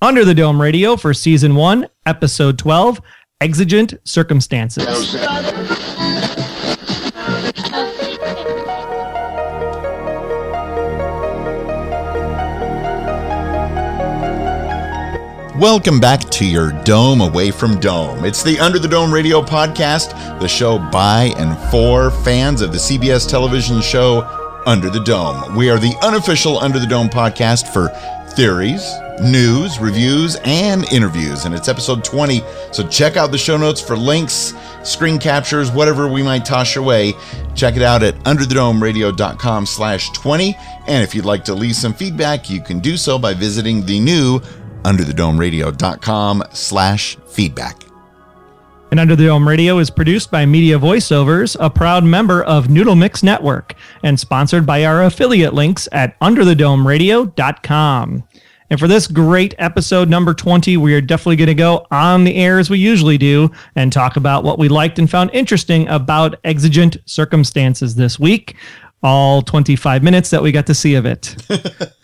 Under the Dome Radio for Season 1, Episode 12 Exigent Circumstances. Welcome back to your Dome Away from Dome. It's the Under the Dome Radio podcast, the show by and for fans of the CBS television show Under the Dome. We are the unofficial Under the Dome podcast for theories, news, reviews, and interviews. And it's episode 20. So check out the show notes for links, screen captures, whatever we might toss your way. Check it out at underthedomeradio.com slash 20. And if you'd like to leave some feedback, you can do so by visiting the new underthedomeradio.com slash feedback. And Under the Dome Radio is produced by Media Voiceovers, a proud member of Noodle Mix Network, and sponsored by our affiliate links at underthedomeradio.com. And for this great episode number 20, we are definitely going to go on the air as we usually do and talk about what we liked and found interesting about exigent circumstances this week. All 25 minutes that we got to see of it.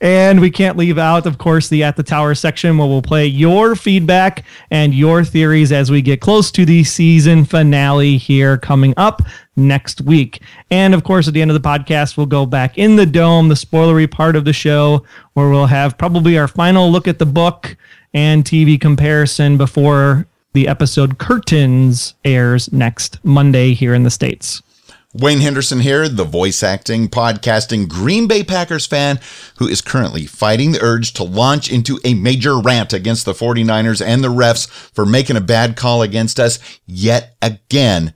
And we can't leave out, of course, the At the Tower section where we'll play your feedback and your theories as we get close to the season finale here coming up next week. And of course, at the end of the podcast, we'll go back in the dome, the spoilery part of the show, where we'll have probably our final look at the book and TV comparison before the episode Curtains airs next Monday here in the States. Wayne Henderson here, the voice acting, podcasting Green Bay Packers fan who is currently fighting the urge to launch into a major rant against the 49ers and the refs for making a bad call against us yet again.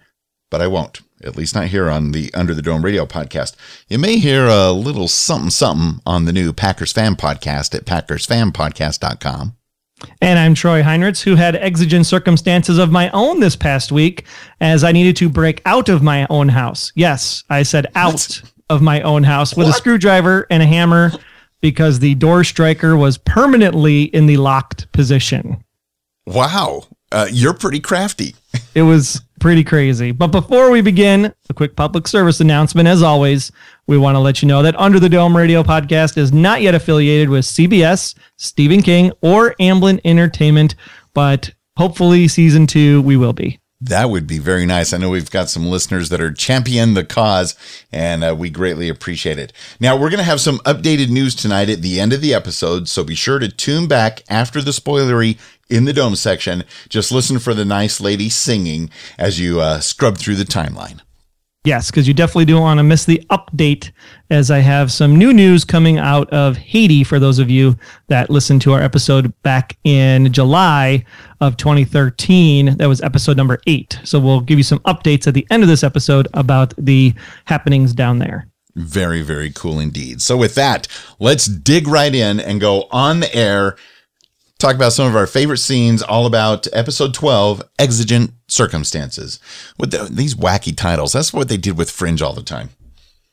But I won't, at least not here on the Under the Dome radio podcast. You may hear a little something something on the new Packers fan podcast at packersfanpodcast.com. And I'm Troy Heinrichs, who had exigent circumstances of my own this past week as I needed to break out of my own house. Yes, I said out what? of my own house with what? a screwdriver and a hammer because the door striker was permanently in the locked position. Wow. Uh, you're pretty crafty. it was pretty crazy. But before we begin, a quick public service announcement. As always, we want to let you know that Under the Dome Radio podcast is not yet affiliated with CBS, Stephen King, or Amblin Entertainment, but hopefully season two we will be. That would be very nice. I know we've got some listeners that are champion the cause, and uh, we greatly appreciate it. Now, we're going to have some updated news tonight at the end of the episode, so be sure to tune back after the spoilery in the dome section. Just listen for the nice lady singing as you uh, scrub through the timeline. Yes, because you definitely don't want to miss the update as I have some new news coming out of Haiti for those of you that listened to our episode back in July of 2013. That was episode number eight. So we'll give you some updates at the end of this episode about the happenings down there. Very, very cool indeed. So with that, let's dig right in and go on the air talk about some of our favorite scenes, all about episode 12, Exigent Circumstances. With the, these wacky titles, that's what they did with Fringe all the time.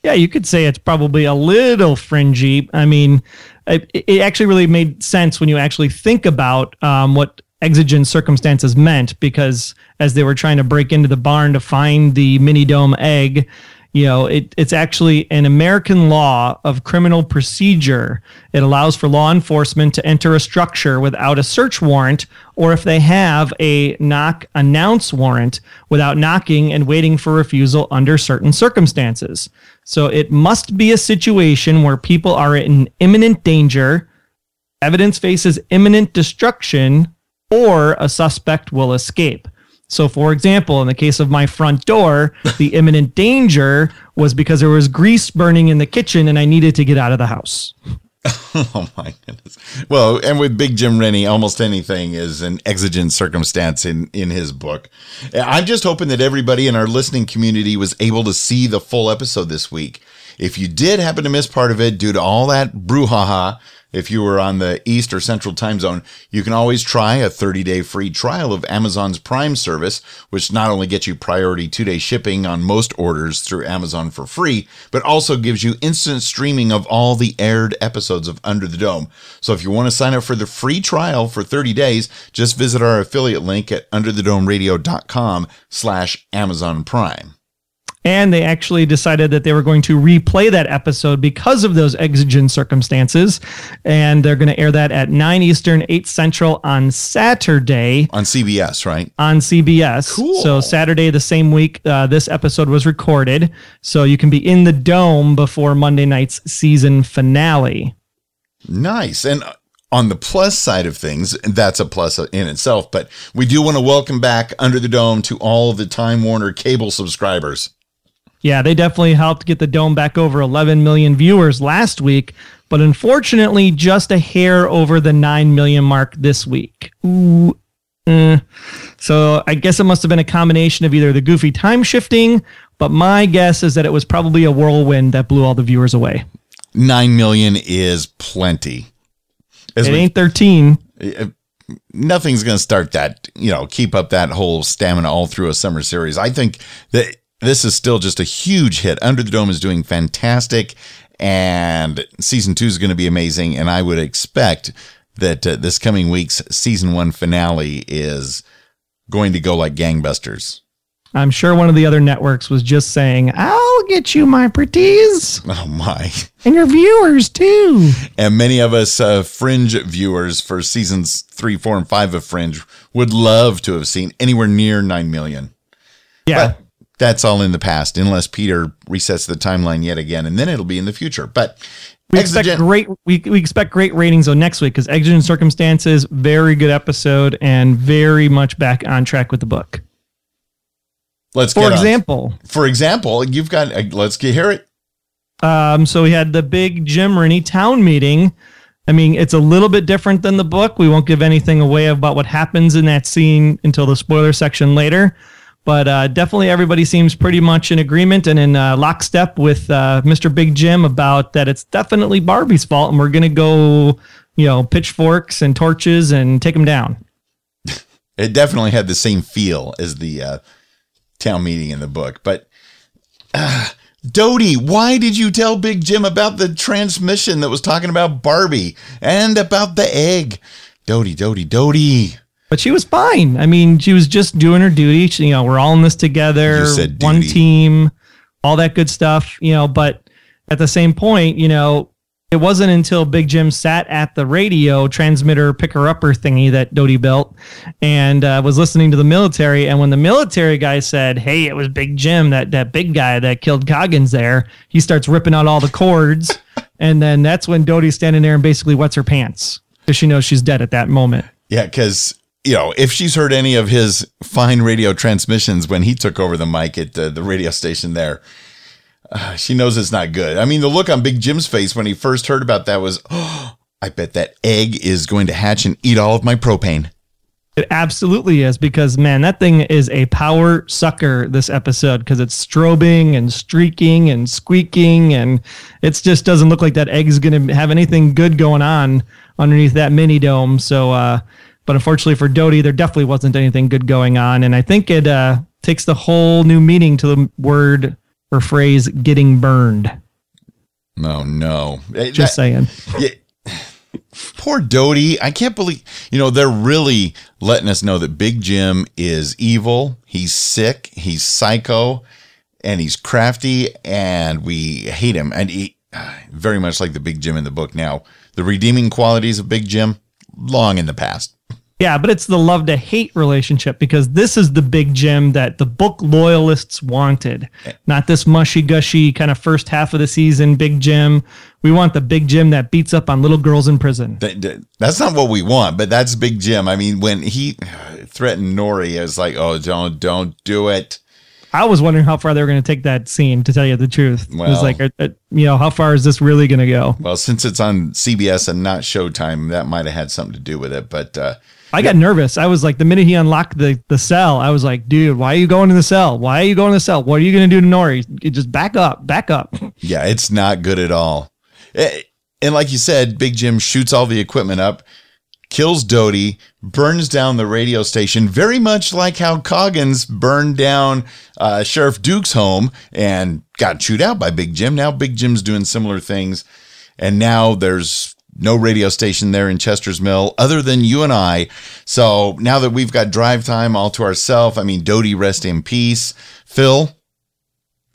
Yeah, you could say it's probably a little fringy. I mean, it, it actually really made sense when you actually think about um, what exigent circumstances meant because as they were trying to break into the barn to find the mini dome egg, you know, it, it's actually an American law of criminal procedure. It allows for law enforcement to enter a structure without a search warrant, or if they have a knock announce warrant without knocking and waiting for refusal under certain circumstances. So it must be a situation where people are in imminent danger, evidence faces imminent destruction, or a suspect will escape. So, for example, in the case of my front door, the imminent danger was because there was grease burning in the kitchen and I needed to get out of the house. oh my goodness. Well, and with Big Jim Rennie, almost anything is an exigent circumstance in in his book. I'm just hoping that everybody in our listening community was able to see the full episode this week. If you did happen to miss part of it due to all that brouhaha, if you were on the East or Central time zone, you can always try a 30 day free trial of Amazon's Prime service, which not only gets you priority two day shipping on most orders through Amazon for free, but also gives you instant streaming of all the aired episodes of Under the Dome. So if you want to sign up for the free trial for 30 days, just visit our affiliate link at underthedomeradio.com slash Amazon Prime. And they actually decided that they were going to replay that episode because of those exigent circumstances. And they're going to air that at 9 Eastern, 8 Central on Saturday On CBS, right? on CBS. Cool. So Saturday, the same week uh, this episode was recorded. So you can be in the dome before Monday night's season finale. Nice. And uh, on the plus side of things, that's a plus in itself, but we do want to welcome back Under the Dome to all of the Time Warner cable subscribers. Yeah, they definitely helped get the dome back over 11 million viewers last week, but unfortunately, just a hair over the 9 million mark this week. Ooh. eh. So I guess it must have been a combination of either the goofy time shifting, but my guess is that it was probably a whirlwind that blew all the viewers away. 9 million is plenty. As It we- ain't 13. nothing's going to start that, you know, keep up that whole stamina all through a summer series. I think that this is still just a huge hit. Under the Dome is doing fantastic, and season two is going to be amazing. And I would expect that uh, this coming week's season one finale is going to go like gangbusters. I'm sure one of the other networks was just saying, I'll get you my pretties Oh my. and your viewers too. And many of us uh, Fringe viewers for seasons three, four, and five of Fringe would love to have seen anywhere near 9 million. Yeah. But that's all in the past, unless Peter resets the timeline yet again, and then it'll be in the future. But we expect great we, we expect great ratings on next week because exigent circumstances very good episode and very much back on track with the book let's for get on. example For example, you've got. Uh, let's get hear it. um, so we had the big jim rennie town meeting i mean it's a little bit different than the book we won't give anything away about what happens in that scene until the spoiler section later but uh, definitely everybody seems pretty much in agreement and in uh, lockstep with uh, mr big jim about that it's definitely barbie's fault and we're going to go you know pitchforks and torches and take them down It definitely had the same feel as the uh, town meeting in the book. But uh, Dodie, why did you tell Big Jim about the transmission that was talking about Barbie and about the egg? Dodie, Dodie, Dodie. But she was fine. I mean, she was just doing her duty. She, you know, we're all in this together, one team, all that good stuff. You know, but at the same point, you know, it wasn't until Big Jim sat at the radio transmitter picker upper thingy that Dodie built and uh, was listening to the military. And when the military guy said, "Hey, it was Big Jim, that that big guy that killed Coggins," there, he starts ripping out all the cords, and then that's when Dodie's standing there and basically wets her pants because she knows she's dead at that moment. Yeah, because you know, if she's heard any of his fine radio transmissions when he took over the mic at the, the radio station there, uh, she knows it's not good. I mean, the look on Big Jim's face when he first heard about that was, oh, I bet that egg is going to hatch and eat all of my propane. It absolutely is because man, that thing is a power sucker this episode because it's strobing and streaking and squeaking and it just doesn't look like that egg's going to have anything good going on underneath that mini dome. So, uh, but unfortunately for Dodie, there definitely wasn't anything good going on, and I think it uh, takes the whole new meaning to the word or phrase "getting burned." Oh no! Eh, Just that- saying. yeah. Poor Dodie. I can't believe, you know, they're really letting us know that Big Jim is evil. He's sick. He's psycho and he's crafty and we hate him. And he, very much like the Big Jim in the book now, the redeeming qualities of Big Jim, long in the past. Yeah, but it's the love to hate relationship because this is the big Jim that the book loyalists wanted. Not this mushy gushy kind of first half of the season big Jim. We want the big Jim that beats up on little girls in prison. That- that- That's not what we want, but that's Big Jim. I mean, when he uh, threatened Norrie, I was like, oh, don't, don't do it. I was wondering how far they were going to take that scene. To tell you the truth, it was like, uh, uh, you know, how far is this really going to go? Well, since it's on CBS and not Showtime, that might have had something to do with it. But uh, I got nervous. I was like, the minute he unlocked the, the cell, I was like, dude, why are you going to the cell? Why are you going to the cell? What are you going to do to Norrie? Just back up, back up. yeah, it's not good at all. Eh, And like you said, Big Jim shoots all the equipment up, kills Dodie, burns down the radio station, very much like how Coggins burned down uh, Sheriff Duke's home and got chewed out by Big Jim. Now Big Jim's doing similar things. And now there's no radio station there in Chester's Mill other than you and I. So now that we've got drive time all to ourselves, I mean, Dodie, rest in peace. Phil,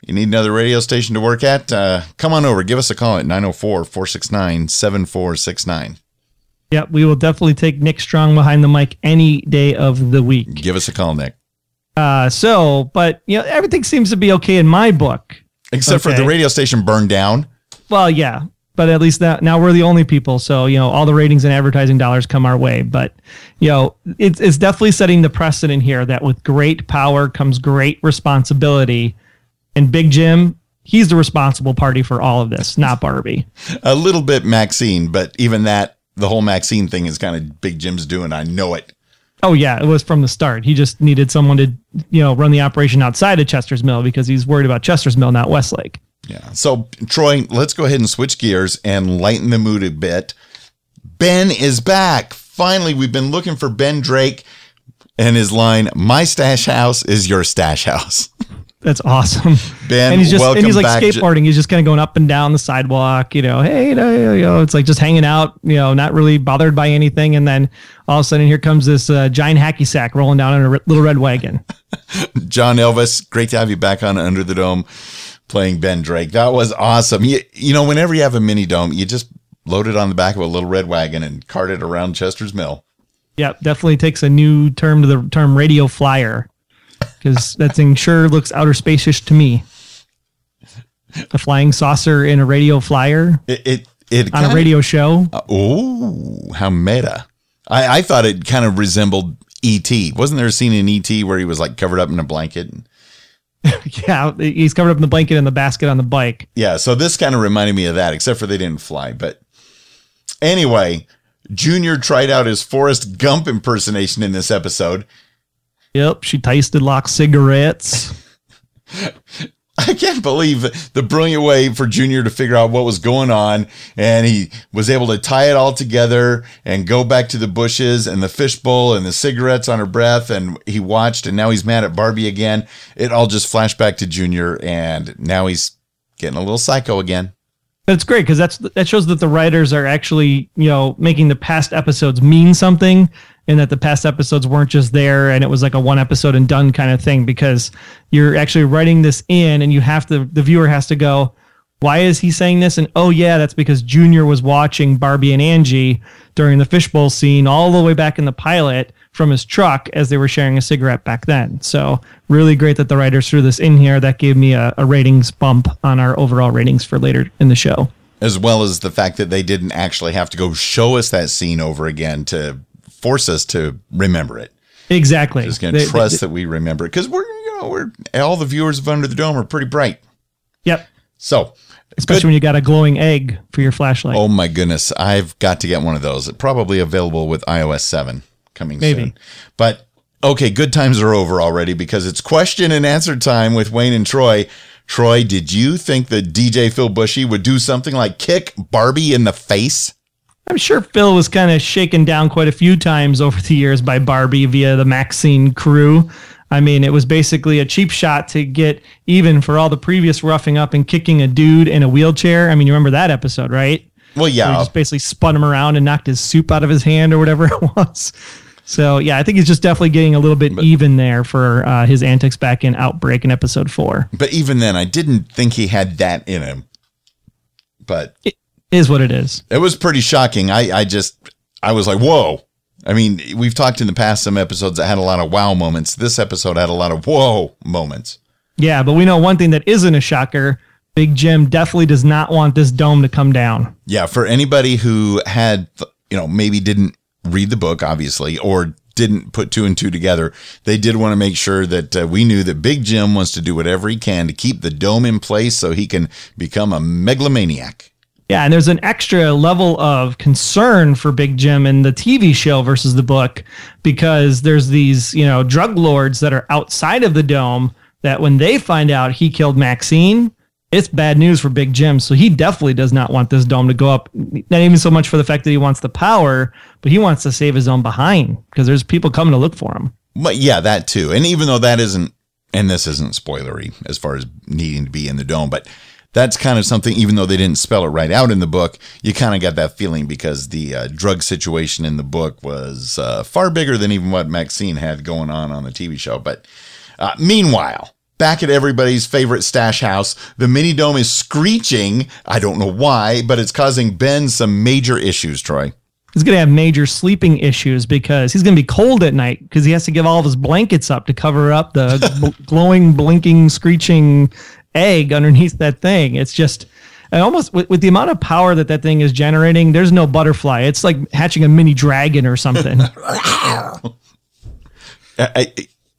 You need another radio station to work at? Uh, come on over. Give us a call at 904 469 7469. Yeah, we will definitely take Nick Strong behind the mic any day of the week. Give us a call, Nick. Uh, so, but you know, everything seems to be okay in my book. Except for the radio station burned down. Well, yeah, but at least that now we're the only people, so you know all the ratings and advertising dollars come our way. But you know, it's it's definitely setting the precedent here that with great power comes great responsibility, and Big Jim. He's the responsible party for all of this, not Barbie. A little bit Maxine, but even that, the whole Maxine thing is kind of Big Jim's doing. I know it. Oh yeah, it was from the start. He just needed someone to, you know, run the operation outside of Chester's Mill because he's worried about Chester's Mill, not Westlake. Yeah. So, Troy, let's go ahead and switch gears and lighten the mood a bit. Ben is back. Finally, we've been looking for Ben Drake and his line, My stash house is your stash house. That's awesome. Ben, and he's just and he's like back. skateboarding. He's just kind of going up and down the sidewalk. You know, hey, you know, you know, it's like just hanging out. You know, not really bothered by anything. And then all of a sudden, here comes this uh, giant hacky sack rolling down in a little red wagon. John Elvis, great to have you back on Under the Dome playing Ben Drake. That was awesome. You, you know, whenever you have a mini dome, you just load it on the back of a little red wagon and cart it around Chester's Mill. Yep, definitely takes a new term to the term radio flyer because that thing sure looks outer spacish to me. A flying saucer in a radio flyer It, it, it on a kinda- radio show. Oh, how meta. I, I thought it kind of resembled E.T. Wasn't there a scene in E.T. where he was like covered up in a blanket? Yeah, he's covered up in the blanket and the basket on the bike. Yeah, so this kind of reminded me of that, except for they didn't fly. But anyway, Junior tried out his Forrest Gump impersonation in this episode. Yep, she tasted like cigarettes. I can't believe the brilliant way for Junior to figure out what was going on. And he was able to tie it all together and go back to the bushes and the fishbowl and the cigarettes on her breath. And he watched, and now he's mad at Barbie again. It all just flashed back to Junior, and now he's getting a little psycho again. It's great because that's that shows that the writers are actually you know making the past episodes mean something, and that the past episodes weren't just there and it was like a one episode and done kind of thing. Because you're actually writing this in, and you have to the viewer has to go, why is he saying this? And oh yeah, that's because Junior was watching Barbie and Angie during the fishbowl scene all the way back in the pilot from his truck as they were sharing a cigarette back then. So really great that the writers threw this in here. That gave me a, a ratings bump on our overall ratings for later in the show. As well as the fact that they didn't actually have to go show us that scene over again to force us to remember it. Exactly. Just going to trust they- that we remember it because we're, you know, we're all the viewers of Under the Dome are pretty bright. Yep. So, Especially when you got a glowing egg for your flashlight. Oh my goodness, I've got to get one of those. Probably available with iOS 7 coming Maybe. soon. But okay, good times are over already because it's question and answer time with Wayne and Troy. Troy, did you think that DJ Phil Bushey would do something like kick Barbie in the face? I'm sure Phil was kind of shaken down quite a few times over the years by Barbie via the Maxine crew. I mean, it was basically a cheap shot to get even for all the previous roughing up and kicking a dude in a wheelchair. I mean, you remember that episode, right? Well, Where yeah. just basically spun him around and knocked his soup out of his hand or whatever it was. So yeah, I think he's just definitely getting a little bit even there for uh, his antics back in Outbreak in episode four. But even then, I didn't think he had that in him. But It is what it is. it was pretty shocking. I, I just, I was like, whoa. I mean, we've talked in the past some episodes that had a lot of wow moments. This episode had a lot of whoa moments. Yeah, but we know one thing that isn't a shocker. Big Jim definitely does not want this dome to come down. Yeah, for anybody who had, you know, maybe didn't read the book, obviously, or didn't put two and two together, they did want to make sure that uh, we knew that Big Jim wants to do whatever he can to keep the dome in place so he can become a megalomaniac. Yeah, and there's an extra level of concern for Big Jim in the TV show versus the book because there's these, you know, drug lords that are outside of the dome that when they find out he killed Maxine, it's bad news for Big Jim. So he definitely does not want this dome to go up. Not even so much for the fact that he wants the power, but he wants to save his own behind because there's people coming to look for him. But yeah, that too. And even though that isn't, and this isn't spoilery as far as needing to be in the dome, but that's kind of something, even though they didn't spell it right out in the book, you kind of got that feeling because the uh, drug situation in the book was uh, far bigger than even what Maxine had going on on the TV show. But uh, meanwhile, back at everybody's favorite stash house, the mini dome is screeching. I don't know why, but it's causing Ben some major issues, Troy. He's going to have major sleeping issues because he's going to be cold at night because he has to give all of his blankets up to cover up the glowing, blinking, screeching egg underneath that thing. It's just almost with, with the amount of power that that thing is generating, there's no butterfly. It's like hatching a mini dragon or something. I,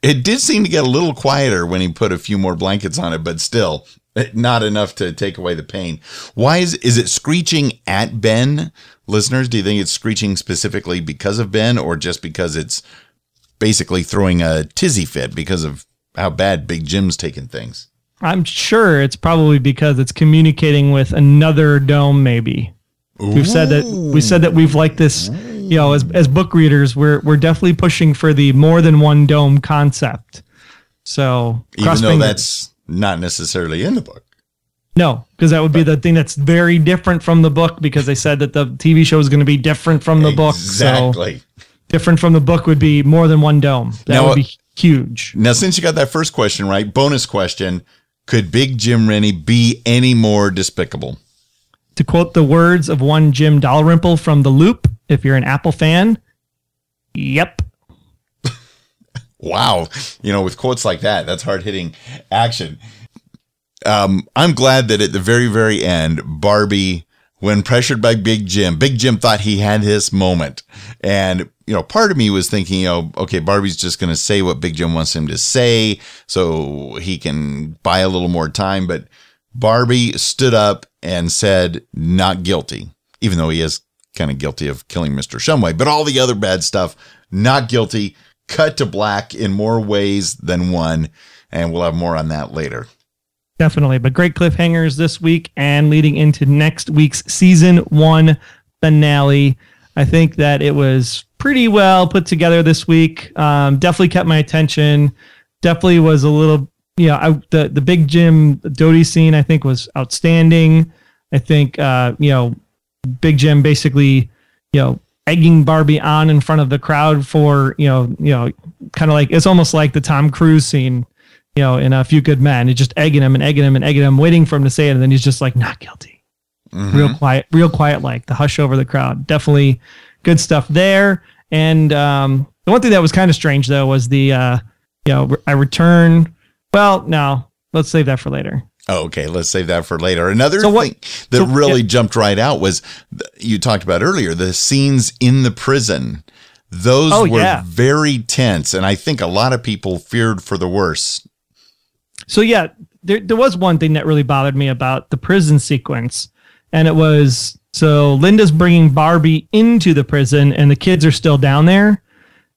it did seem to get a little quieter when he put a few more blankets on it, but still not enough to take away the pain. Why is is it screeching at Ben? Listeners, do you think it's screeching specifically because of Ben or just because it's basically throwing a tizzy fit because of how bad Big Jim's taking things? I'm sure it's probably because it's communicating with another dome maybe. Ooh. We've said that we said that we've liked this you know, as as book readers, we're we're definitely pushing for the more than one dome concept. So even though that's not necessarily in the book. No, because that would be the thing that's very different from the book because they said that the TV show is going to be different from the book. Exactly. So different from the book would be more than one dome. That now, would uh, be huge. Now, since you got that first question right, bonus question: Could Big Jim Rennie be any more despicable? To quote the words of one Jim Dalrymple from The Loop, if you're an Apple fan, yep. wow. You know, with quotes like that, that's hard hitting action. Um, I'm glad that at the very, very end, Barbie, when pressured by Big Jim, Big Jim thought he had his moment. And, you know, part of me was thinking, you know, okay, Barbie's just going to say what Big Jim wants him to say so he can buy a little more time. But Barbie stood up and said not guilty, even though he is kind of guilty of killing Mr. Shumway, but all the other bad stuff, not guilty, cut to black in more ways than one. And we'll have more on that later. Definitely. But great cliffhangers this week and leading into next week's season one finale. I think that it was pretty well put together this week. Um, definitely kept my attention. Definitely was a little yeah, I, the the big Jim Dodie scene I think was outstanding. I think uh, you know, Big Jim basically, you know, egging Barbie on in front of the crowd for you know, you know, kind of like it's almost like the Tom Cruise scene, you know, in A Few Good Men. It's just egging him and egging him and egging him, waiting for him to say it, and then he's just like not guilty, mm-hmm. real quiet, real quiet, like the hush over the crowd. Definitely good stuff there. And um, the one thing that was kind of strange though was the uh, you know, I return well, no, let's save that for later. Oh, okay, let's save that for later. Another so thing that so, really yeah. jumped right out was you talked about earlier the scenes in the prison. Those oh, were yeah. very tense, and I think a lot of people feared for the worst. So yeah, there there was one thing that really bothered me about the prison sequence, and it was so Linda's bringing Barbie into the prison, and the kids are still down there.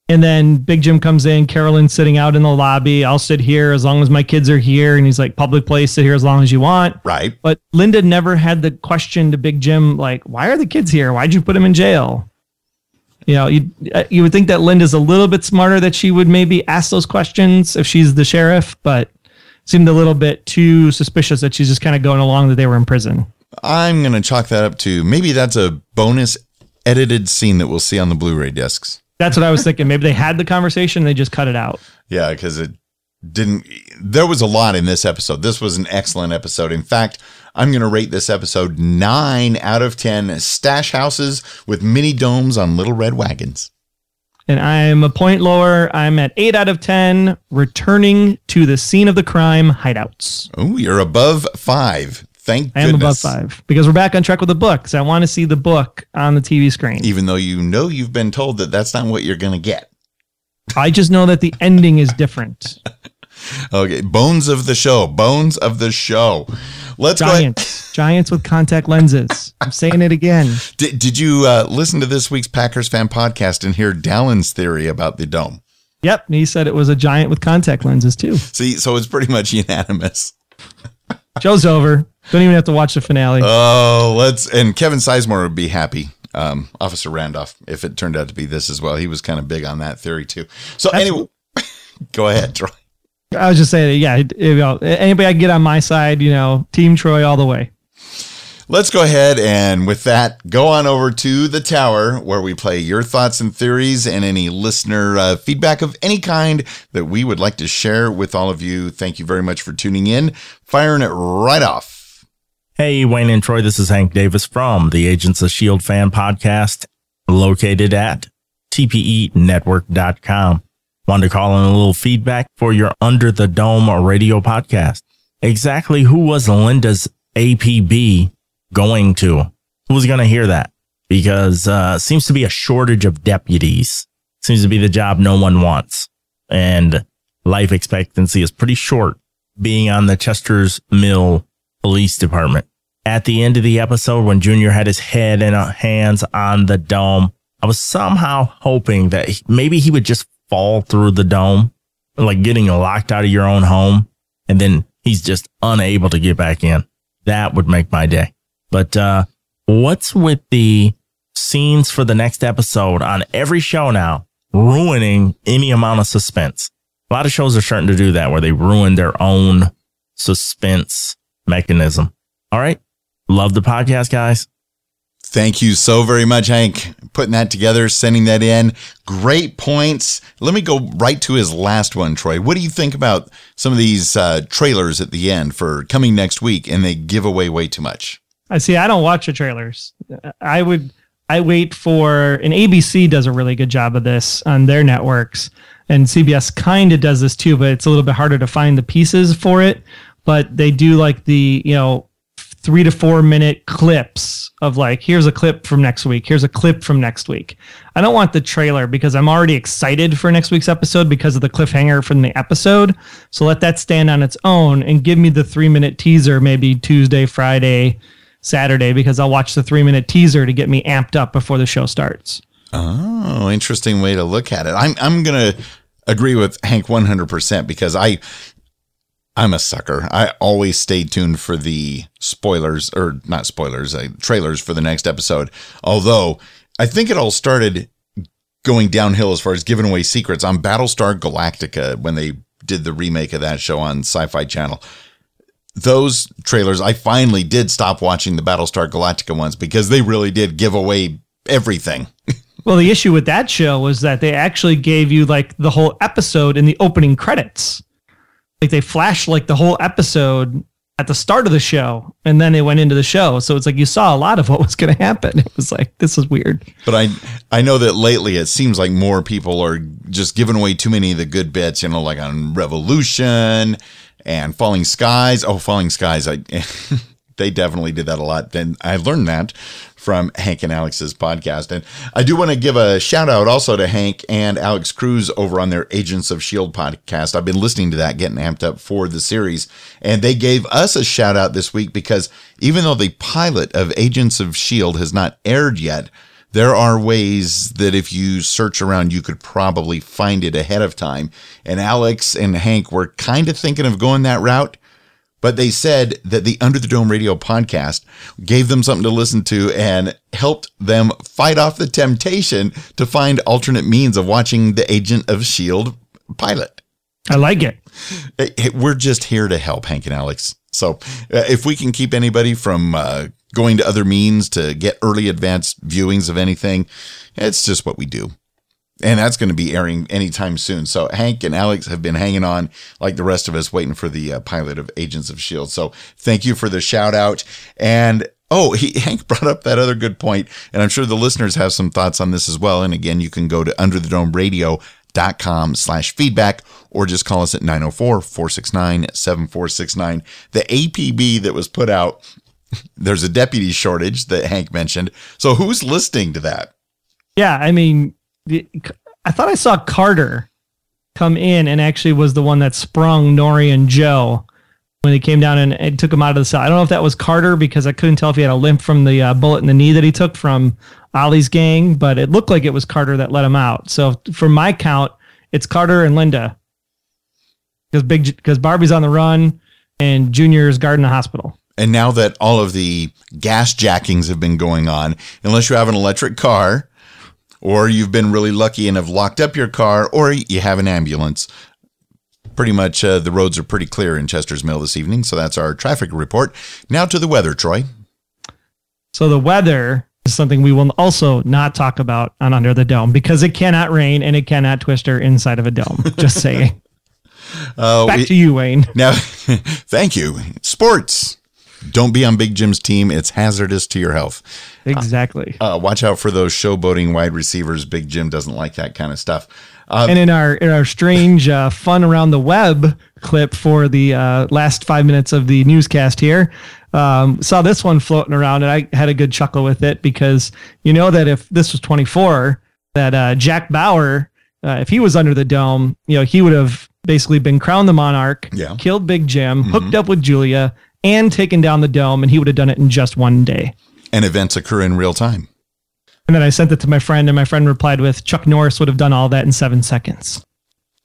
And then Big Jim comes in, Carolyn's sitting out in the lobby. I'll sit here as long as my kids are here. And he's like, public place, sit here as long as you want. Right. But Linda never had the question to Big Jim, like, why are the kids here? Why'd you put them in jail? You know, you uh, you would think that Linda's a little bit smarter that she would maybe ask those questions if she's the sheriff, but seemed a little bit too suspicious that she's just kind of going along that they were in prison. I'm going to chalk that up to maybe that's a bonus edited scene that we'll see on the Blu-ray discs. That's what I was thinking. Maybe they had the conversation, they just cut it out. Yeah, because it didn't. There was a lot in this episode. This was an excellent episode. In fact, I'm going to rate this episode nine out of 10 stash houses with mini domes on little red wagons. And I'm a point lower. I'm at eight out of 10, returning to the scene of the crime hideouts. Oh, you're above five. Thank I am above five because we're back on track with the book. So I want to see the book on the TV screen. Even though you know you've been told that that's not what you're going to get. I just know that the ending is different. okay, bones of the show. Bones of the show. Let's giants, giants with contact lenses. I'm saying it again. Did, did you uh, listen to this week's Packers fan podcast and hear Dallin's theory about the dome? Yep, he said it was a giant with contact lenses too. See, so it's pretty much unanimous. Show's over. Don't even have to watch the finale. Oh, let's and Kevin Sizemore would be happy. Um, Officer Randolph, if it turned out to be this as well, he was kind of big on that theory too. So That's anyway, go ahead, Troy. I was just saying, yeah. You know, anybody I can get on my side, you know, Team Troy all the way. let's go ahead and with that, go on over to the tower where we play your thoughts and theories and any listener uh, feedback of any kind that we would like to share with all of you. Thank you very much for tuning in. Firing it right off. Hey, Wayne and Troy, this is Hank Davis from the Agents of S.H.I.E.L.D. fan podcast located at tpenetwork.com. Wanted to call in a little feedback for your Under the Dome radio podcast. Exactly who was Linda's APB going to? Who was going to hear that? Because uh, seems to be a shortage of deputies. Seems to be the job no one wants. And life expectancy is pretty short being on the Chester's Mill Police Department. At the end of the episode, when Junior had his head and hands on the dome, I was somehow hoping that maybe he would just fall through the dome, like getting locked out of your own home, and then he's just unable to get back in. That would make my day. But uh, what's with the scenes for the next episode on every show now ruining any amount of suspense? A lot of shows are starting to do that where they ruin their own suspense mechanism. All right. Love the podcast, guys. Thank you so very much, Hank, putting that together, sending that in. Great points. Let me go right to his last one, Troy. What do you think about some of these uh, trailers at the end for coming next week and they give away way too much? I see. I don't watch the trailers. I would, I wait for, and ABC does a really good job of this on their networks. And CBS kind of does this too, but it's a little bit harder to find the pieces for it. But they do like the, you know, three to four minute clips of like, here's a clip from next week. Here's a clip from next week. I don't want the trailer because I'm already excited for next week's episode because of the cliffhanger from the episode. So let that stand on its own and give me the three minute teaser, maybe Tuesday, Friday, Saturday, because I'll watch the three minute teaser to get me amped up before the show starts. Oh, interesting way to look at it. I'm, I'm to agree with Hank 100% because I, I'm a sucker. I always stay tuned for the spoilers, or not spoilers, uh, trailers for the next episode. Although I think it all started going downhill as far as giving away secrets on Battlestar Galactica when they did the remake of that show on Sci Fi Channel. Those trailers, I finally did stop watching the Battlestar Galactica ones because they really did give away everything. well, the issue with that show was that they actually gave you like the whole episode in the opening credits like they flashed like the whole episode at the start of the show and then they went into the show. So it's like you saw a lot of what was going to happen. It was like this is weird. But i i know that lately it seems like more people are just giving away too many of the good bits you know like on revolution and falling skies. Oh falling skies i they definitely did that a lot. Then i learned that from Hank and Alex's podcast. And I do want to give a shout out also to Hank and Alex Cruz over on their Agents of S.H.I.E.L.D. podcast. I've been listening to that, getting amped up for the series. And they gave us a shout out this week because even though the pilot of Agents of S.H.I.E.L.D. has not aired yet, there are ways that if you search around, you could probably find it ahead of time. And Alex and Hank were kind of thinking of going that route. But they said that the Under the Dome Radio podcast gave them something to listen to and helped them fight off the temptation to find alternate means of watching the Agent of S.H.I.E.L.D. pilot. I like it. We're just here to help Hank and Alex. So uh, if we can keep anybody from uh, going to other means to get early advanced viewings of anything, it's just what we do and that's going to be airing anytime soon. So Hank and Alex have been hanging on like the rest of us, waiting for the uh, pilot of Agents of Shield. So thank you for the shout out. And oh, he, Hank brought up that other good point, and I'm sure the listeners have some thoughts on this as well. And again, you can go to Under the Dome Radio dot com slash feedback or just call us at 904-469-7469 the apb that was put out there's a deputy shortage that hank mentioned so who's listening to that yeah i mean I thought I saw Carter come in and actually was the one that sprung Norrie and Joe when he came down and, and took him out of the cell. I don't know if that was Carter because I couldn't tell if he had a limp from the uh, bullet in the knee that he took from Ollie's gang, but it looked like it was Carter that let him out. So for my count, it's Carter and Linda because big because Barbie's on the run and Junior is guarding the hospital. And now that all of the gas jackings have been going on, unless you have an electric car, or you've been really lucky and have locked up your car, or you have an ambulance. Pretty much uh, the roads are pretty clear in Chester's Mill this evening, so that's our traffic report. Now to the weather, Troy. So the weather is something we will also not talk about on Under the Dome because it cannot rain and it cannot twister inside of a dome. Just saying. Uh, Back we- to you, Wayne. now, thank you. Sports. Don't be on Big Jim's team. It's hazardous to your health. Exactly. Uh, watch out for those showboating wide receivers. Big Jim doesn't like that kind of stuff. Uh, and in our in our strange uh, fun around the web clip for the uh, last five minutes of the newscast here, um, saw this one floating around, and I had a good chuckle with it because you know that if this was 24, that uh, Jack Bauer, uh, if he was under the dome, you know he would have basically been crowned the monarch, Yeah. killed Big Jim, hooked up with Julia, and taken down the dome, and he would have done it in just one day. and events occur in real time. And then I sent it to my friend, and my friend replied with, "Chuck Norris would have done all that in seven seconds."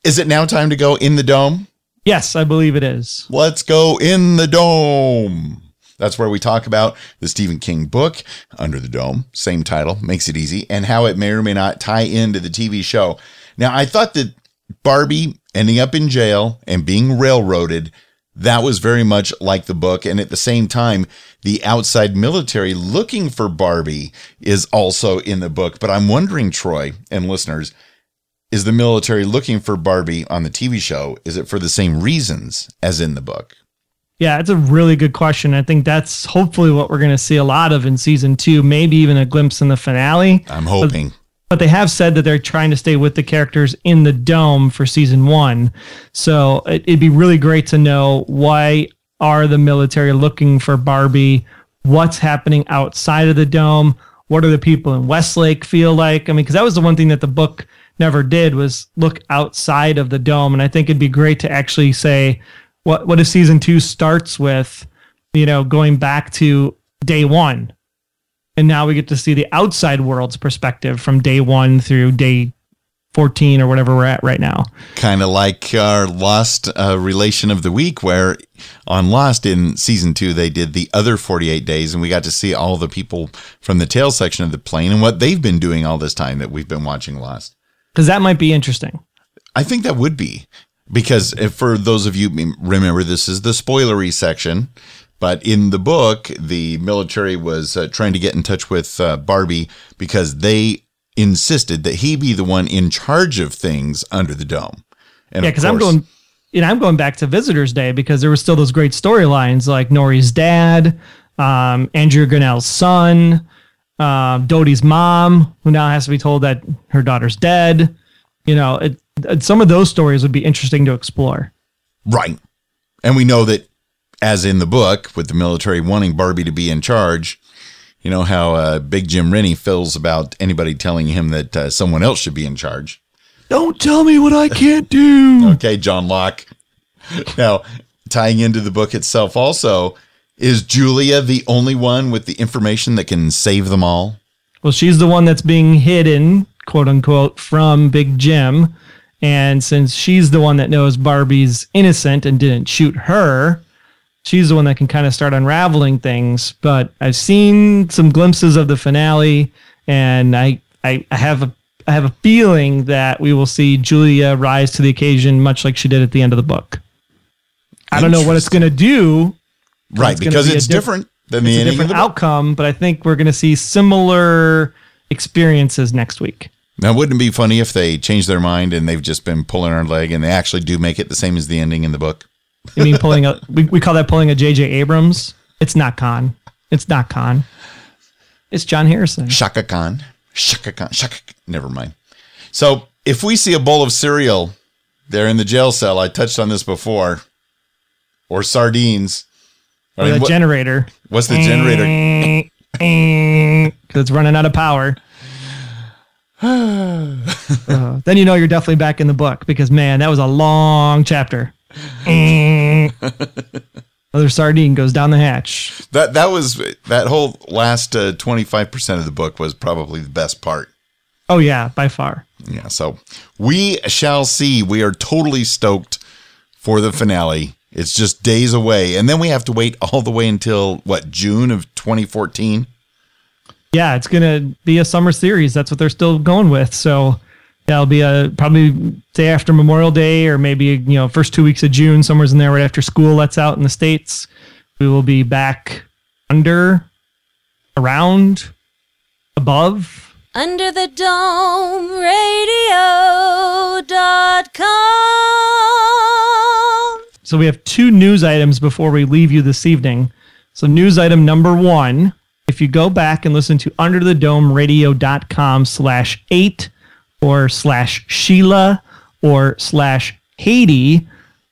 Is it now time to go in the dome? Yes, I believe it is. Let's go in the dome. That's where we talk about the Stephen King book, Under the Dome, same title, makes it easy, and how it may or may not tie into the TV show. Now, I thought that Barbie ending up in jail and being railroaded, that was very much like the book. And at the same time, the outside military looking for Barbie is also in the book. But I'm wondering, Troy and listeners, is the military looking for Barbie on the TV show? Is it for the same reasons as in the book? Yeah, it's a really good question. I think that's hopefully what we're going to see a lot of in season two, maybe even a glimpse in the finale. I'm hoping. But they have said that they're trying to stay with the characters in the dome for season one. So it, it'd be really great to know why are the military looking for Barbie? What's happening outside of the dome? What do the people in Westlake feel like? I mean, because that was the one thing that the book never did was look outside of the dome. And I think it'd be great to actually say, what what if season two starts with, you know, going back to day one, and now we get to see the outside world's perspective from day one through day fourteen or whatever we're at right now. kind of like our Lost uh, relation of the week, where on Lost in season two, they did the other 48 days, and we got to see all the people from the tail section of the plane and what they've been doing all this time that we've been watching Lost. Because that might be interesting. I think that would be because if for those of you remember, this is the spoilery section. But in the book, the military was uh, trying to get in touch with uh, Barbie because they insisted that he be the one in charge of things under the dome. And Yeah, because I'm going, you know, I'm going back to Visitors Day because there were still those great storylines like Norrie's dad, um, Andrew Grinnell's son, um, Dodie's mom, who now has to be told that her daughter's dead. You know, it, it- some of those stories would be interesting to explore. Right. And we know that, as in the book, with the military wanting Barbie to be in charge, you know how uh, Big Jim Rennie feels about anybody telling him that uh, someone else should be in charge. Don't tell me what I can't do. Okay, John Locke. Now, tying into the book itself, also, is Julia the only one with the information that can save them all? Well, she's the one that's being hidden, quote unquote, from Big Jim. And since she's the one that knows Barbie's innocent and didn't shoot her, she's the one that can kind of start unraveling things. But I've seen some glimpses of the finale, and I, I, I have a I have a feeling that we will see Julia rise to the occasion, much like she did at the end of the book. I don't know what it's going to do, Right, because be it's diff- different than the a ending of different the outcome, but I think we're going to see similar experiences next week. Now, wouldn't it be funny if they changed their mind and they've just been pulling our leg and they actually do make it the same as the ending in the book? You mean pulling a? We, we call that pulling a J.J. Abrams. It's not Khan. It's not Khan. It's John Harrison. Chaka Khan. Chaka Khan. Chaka. Never mind. So if we see a bowl of cereal there in the jail cell, I touched on this before, or sardines. I mean, the what- generator. what's the generator? Because it's running out of power. Uh, then you know you're definitely back in the book because man, that was a long chapter. Another sardine goes down the hatch. That that was that whole last uh, twenty five percent of the book was probably the best part. Oh yeah, by far. Yeah. So we shall see. We are totally stoked for the finale. It's just days away, and then we have to wait all the way until what June of twenty fourteen. Yeah, it's gonna be a summer series. That's what they're still going with. So that'll be a probably day after Memorial Day, or maybe you know first two weeks of June, somewhere's in there right after school lets out in the states. We will be back under around, above. Under the dome radio.com. So we have two news items before we leave you this evening. So news item number one, if you go back and listen to underthedomeradio.com slash eight or slash Sheila or slash Haiti,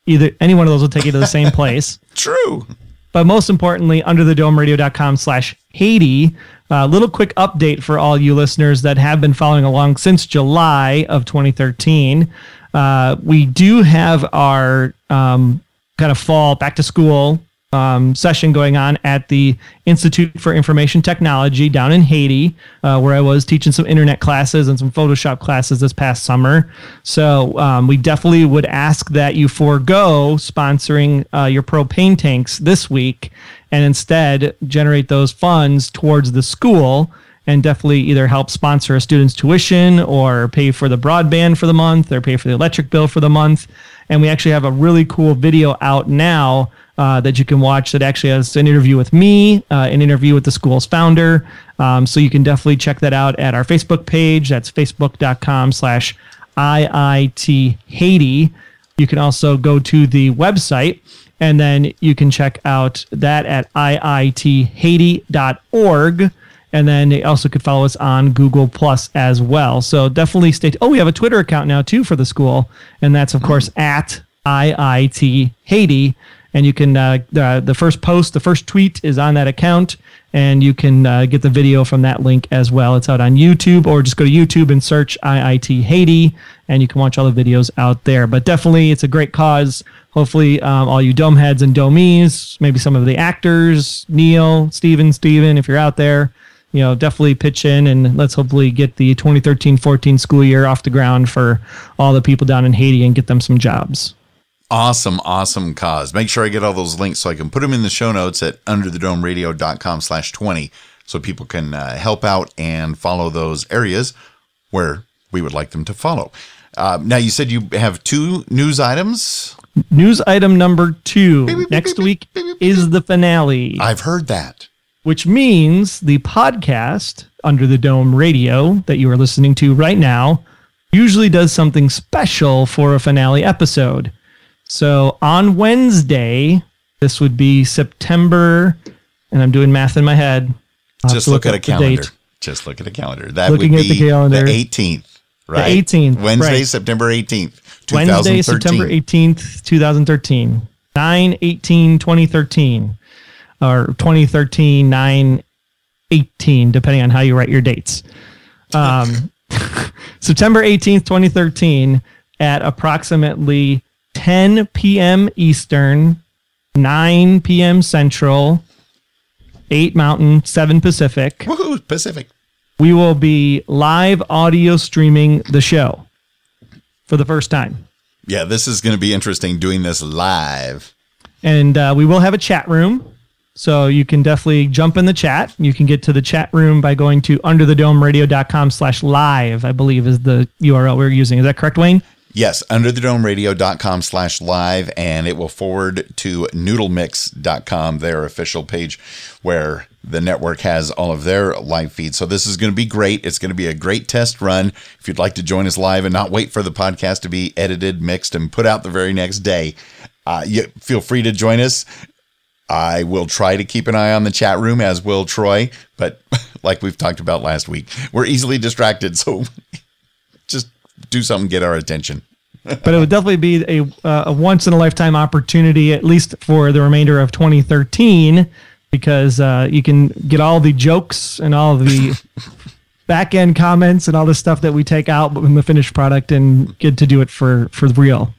either any one of those will take you to the same place. True. But most importantly, underthedomeradio.com slash Haiti. A little quick update for all you listeners that have been following along since July of 2013. Uh, we do have our um, kind of fall back to school um, session going on at the Institute for Information Technology down in Haiti, uh, where I was teaching some internet classes and some Photoshop classes this past summer. So um, we definitely would ask that you forego sponsoring uh, your propane tanks this week and instead generate those funds towards the school and definitely either help sponsor a student's tuition or pay for the broadband for the month or pay for the electric bill for the month. And we actually have a really cool video out now uh, that you can watch that actually has an interview with me, uh, an interview with the school's founder. Um, so you can definitely check that out at our Facebook page. That's facebook.com slash IIT Haiti. You can also go to the website and then you can check out that at iithaiti.org. And then they also could follow us on Google Plus as well. So definitely stay. T- oh, we have a Twitter account now too for the school, and that's of course at IIT Haiti. And you can uh, the the first post, the first tweet is on that account, and you can uh, get the video from that link as well. It's out on YouTube, or just go to YouTube and search IIT Haiti, and you can watch all the videos out there. But definitely, it's a great cause. Hopefully, um, all you dome heads and domies, maybe some of the actors, Neil, Steven, Steven, if you're out there, you know, definitely pitch in and let's hopefully get the 2013-14 school year off the ground for all the people down in Haiti and get them some jobs. Awesome, awesome cause. Make sure I get all those links so I can put them in the show notes at underthedomeradio.com slash 20 so people can uh, help out and follow those areas where we would like them to follow. Uh, now, you said you have two news items. News item number two. Next week is the finale. I've heard that. which means the podcast under the dome radio that you are listening to right now usually does something special for a finale episode. So on Wednesday, this would be September, and I'm doing math in my head. Just to look, at a calendar. date. Just look at a calendar. That Looking would be the calendar. the 18th, right? The 18th, Wednesday, right. September 18th, 2013. Wednesday, September 18th, 2013. 9 18 2013. Or 2013, 9 18, depending on how you write your dates. Um, September 18th, 2013, at approximately 10 p.m. Eastern, 9 p.m. Central, 8 Mountain, 7 Pacific Woohoo, Pacific. we will be live audio streaming the show for the first time. Yeah, this is going to be interesting doing this live. And uh, we will have a chat room. So you can definitely jump in the chat. You can get to the chat room by going to underthedomeradio.com slash live, I believe is the URL we're using. Is that correct, Wayne? Yes, underthedomeradio.com slash live, and it will forward to noodlemix.com, their official page where the network has all of their live feeds. So this is going to be great. It's going to be a great test run. If you'd like to join us live and not wait for the podcast to be edited, mixed, and put out the very next day, uh, you feel free to join us. I will try to keep an eye on the chat room, as will Troy. But like we've talked about last week, we're easily distracted. So do something, get our attention. but it would definitely be a, uh, a once in a lifetime opportunity, at least for the remainder of 2013, because uh, you can get all the jokes and all the back end comments and all the stuff that we take out in the finished product and get to do it for, for real.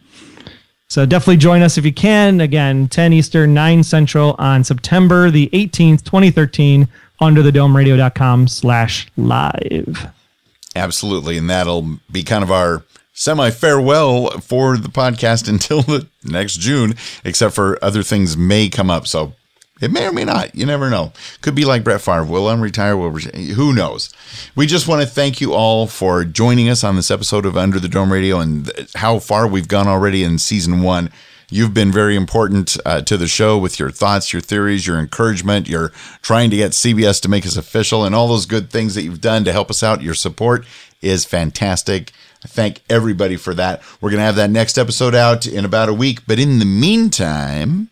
So definitely join us if you can. Again, 10 Eastern, 9 Central on September the 18th, 2013, under the domeradio.com slash live. Absolutely. And that'll be kind of our semi farewell for the podcast until the next June, except for other things may come up. So it may or may not. You never know. Could be like Brett Favre. Will unretire? Will? Who knows? We just want to thank you all for joining us on this episode of Under the Dome Radio and how far we've gone already in season one. You've been very important uh, to the show with your thoughts, your theories, your encouragement, your trying to get CBS to make us official, and all those good things that you've done to help us out. Your support is fantastic. I thank everybody for that. We're going to have that next episode out in about a week. But in the meantime,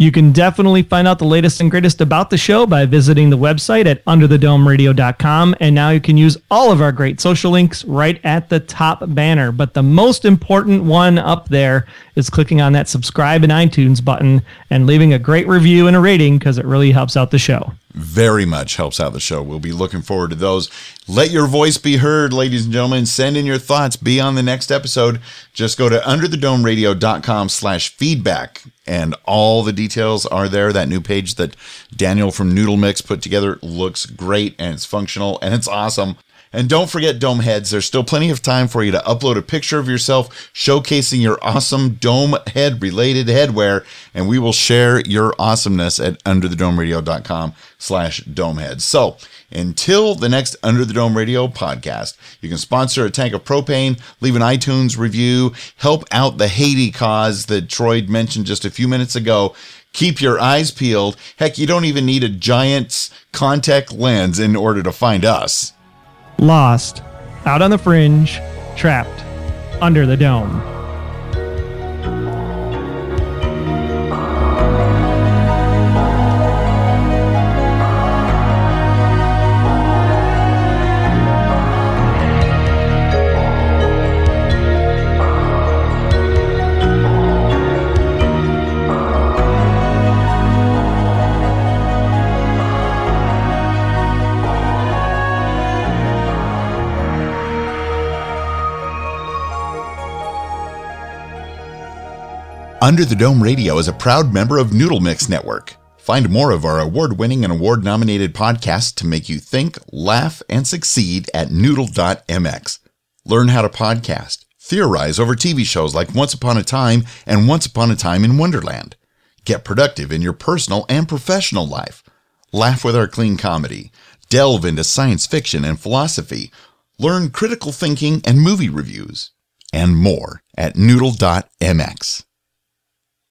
You can definitely find out the latest and greatest about the show by visiting the website at underthedomeradio.com. And now you can use all of our great social links right at the top banner. But the most important one up there is clicking on that subscribe in iTunes button and leaving a great review and a rating because it really helps out the show. very much helps out the show. We'll be looking forward to those. Let your voice be heard, ladies and gentlemen. Send in your thoughts. Be on the next episode. Just go to underthedomeradio.com slash feedback and all the details are there. That new page that Daniel from Noodle Mix put together looks great and it's functional and it's awesome. And don't forget dome heads. There's still plenty of time for you to upload a picture of yourself showcasing your awesome dome head related headwear, and we will share your awesomeness at underthedomeradio.com slash domeheads. So until the next Under the Dome Radio podcast, you can sponsor a tank of propane, leave an iTunes review, help out the Haiti cause that Troy mentioned just a few minutes ago. Keep your eyes peeled. Heck, you don't even need a giant contact lens in order to find us. Lost, out on the fringe, trapped, under the dome. Under the Dome Radio is a proud member of Noodle Mix Network. Find more of our award winning and award nominated podcasts to make you think, laugh, and succeed at noodle.mx. Learn how to podcast, theorize over TV shows like Once Upon a Time and Once Upon a Time in Wonderland. Get productive in your personal and professional life. Laugh with our clean comedy. Delve into science fiction and philosophy. Learn critical thinking and movie reviews. And more at noodle.mx.